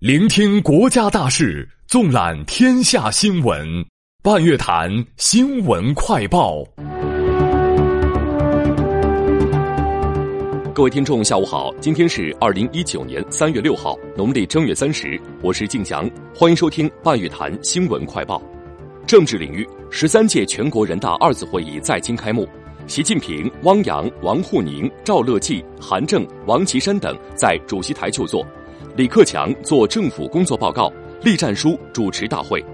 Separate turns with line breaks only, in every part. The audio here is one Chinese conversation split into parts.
聆听国家大事，纵览天下新闻。半月谈新闻快报。
各位听众，下午好，今天是二零一九年三月六号，农历正月三十，我是静祥，欢迎收听半月谈新闻快报。政治领域，十三届全国人大二次会议在京开幕，习近平、汪洋、王沪宁、赵乐际、韩正、王岐山等在主席台就座。李克强作政府工作报告，栗战书主持大会。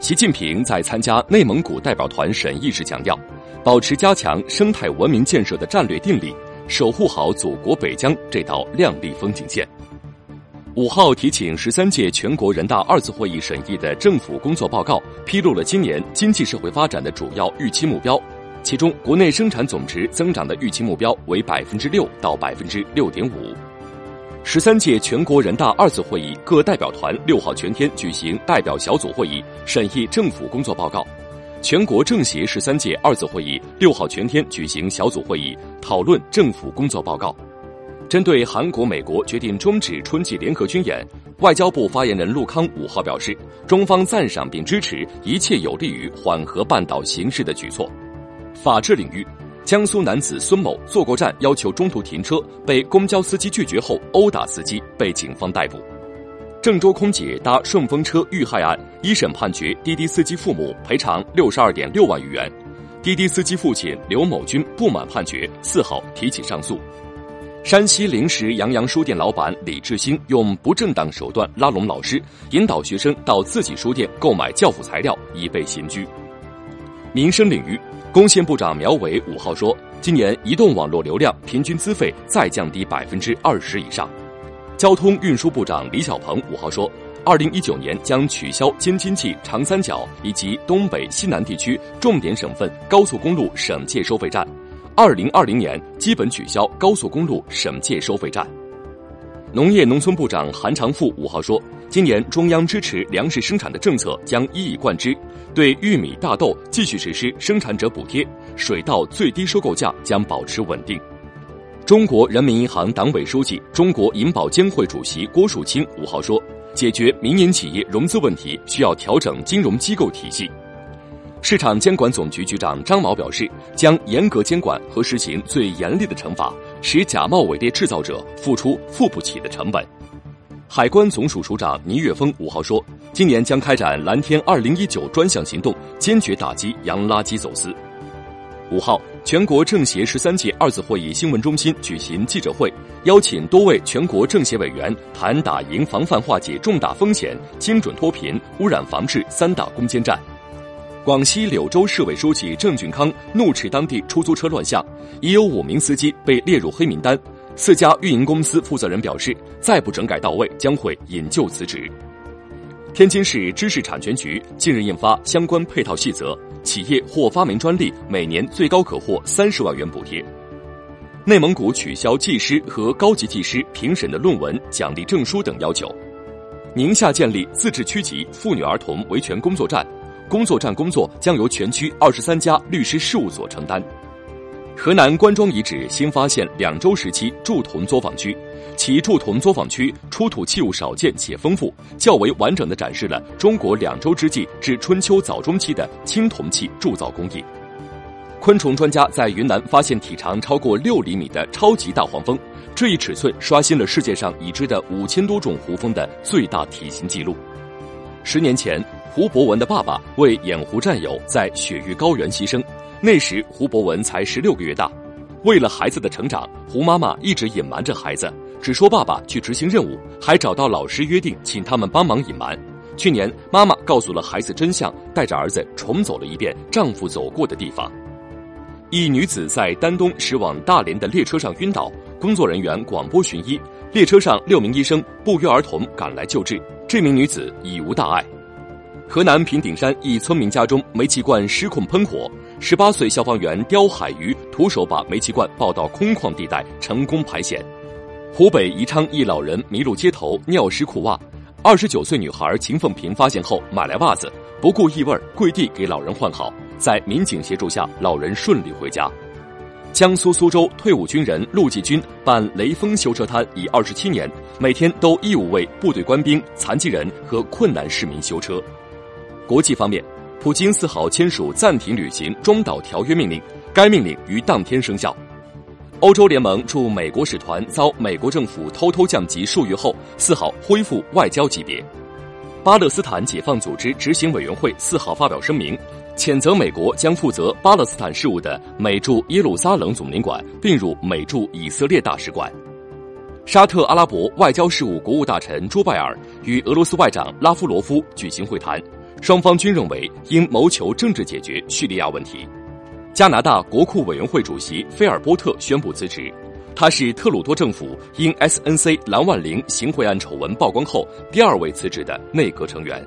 习近平在参加内蒙古代表团审议时强调，保持加强生态文明建设的战略定力，守护好祖国北疆这道亮丽风景线。五号提请十三届全国人大二次会议审议的政府工作报告披露了今年经济社会发展的主要预期目标，其中国内生产总值增长的预期目标为百分之六到百分之六点五。十三届全国人大二次会议各代表团六号全天举行代表小组会议，审议政府工作报告；全国政协十三届二次会议六号全天举行小组会议，讨论政府工作报告。针对韩国、美国决定终止春季联合军演，外交部发言人陆康五号表示，中方赞赏并支持一切有利于缓和半岛形势的举措。法治领域。江苏男子孙某坐过站要求中途停车，被公交司机拒绝后殴打司机，被警方逮捕。郑州空姐搭顺风车遇害案一审判决滴滴司机父母赔偿六十二点六万余元，滴滴司机父亲刘某军不满判决，四号提起上诉。山西临时杨洋书店老板李志兴用不正当手段拉拢老师，引导学生到自己书店购买教辅材料，已被刑拘。民生领域。工信部长苗圩五号说，今年移动网络流量平均资费再降低百分之二十以上。交通运输部长李小鹏五号说，二零一九年将取消京津冀长三角以及东北、西南地区重点省份高速公路省界收费站，二零二零年基本取消高速公路省界收费站。农业农村部长韩长赋五号说。今年中央支持粮食生产的政策将一以贯之，对玉米、大豆继续实施生产者补贴，水稻最低收购价将保持稳定。中国人民银行党委书记、中国银保监会主席郭树清五号说，解决民营企业融资问题需要调整金融机构体系。市场监管总局局长张毛表示，将严格监管和实行最严厉的惩罚，使假冒伪劣制造者付出付不起的成本。海关总署署长倪岳峰五号说，今年将开展“蓝天二零一九”专项行动，坚决打击洋垃圾走私。五号，全国政协十三届二次会议新闻中心举行记者会，邀请多位全国政协委员谈打赢防范化解重大风险、精准脱贫、污染防治三大攻坚战。广西柳州市委书记郑俊康怒斥当地出租车乱象，已有五名司机被列入黑名单。四家运营公司负责人表示，再不整改到位，将会引咎辞职。天津市知识产权局近日印发相关配套细则，企业获发明专利，每年最高可获三十万元补贴。内蒙古取消技师和高级技师评审的论文、奖励证书等要求。宁夏建立自治区级妇女儿童维权工作站，工作站工作将由全区二十三家律师事务所承担。河南关庄遗址新发现两周时期铸铜作坊区，其铸铜作坊区出土器物少见且丰富，较为完整的展示了中国两周之际至春秋早中期的青铜器铸造工艺。昆虫专家在云南发现体长超过六厘米的超级大黄蜂，这一尺寸刷新了世界上已知的五千多种胡蜂的最大体型记录。十年前，胡博文的爸爸为掩护战友在雪域高原牺牲。那时胡博文才十六个月大，为了孩子的成长，胡妈妈一直隐瞒着孩子，只说爸爸去执行任务，还找到老师约定，请他们帮忙隐瞒。去年，妈妈告诉了孩子真相，带着儿子重走了一遍丈夫走过的地方。一女子在丹东驶往大连的列车上晕倒，工作人员广播寻医，列车上六名医生不约而同赶来救治，这名女子已无大碍。河南平顶山一村民家中煤气罐失控喷火。十八岁消防员刁海鱼徒手把煤气罐抱到空旷地带，成功排险。湖北宜昌一老人迷路街头，尿湿裤袜，二十九岁女孩秦凤平发现后买来袜子，不顾异味跪地给老人换好。在民警协助下，老人顺利回家。江苏苏州退伍军人陆继军办雷锋修车摊已二十七年，每天都义务为部队官兵、残疾人和困难市民修车。国际方面，普京四号签署暂停履行中导条约命令，该命令于当天生效。欧洲联盟驻美国使团遭美国政府偷偷降级数月后，四号恢复外交级别。巴勒斯坦解放组织执行委员会四号发表声明。谴责美国将负责巴勒斯坦事务的美驻耶路撒冷总领馆并入美驻以色列大使馆。沙特阿拉伯外交事务国务大臣朱拜尔与俄罗斯外长拉夫罗夫举行会谈，双方均认为应谋求政治解决叙利亚问题。加拿大国库委员会主席菲尔波特宣布辞职，他是特鲁多政府因 SNC 蓝万灵行贿案丑闻曝光后第二位辞职的内阁成员。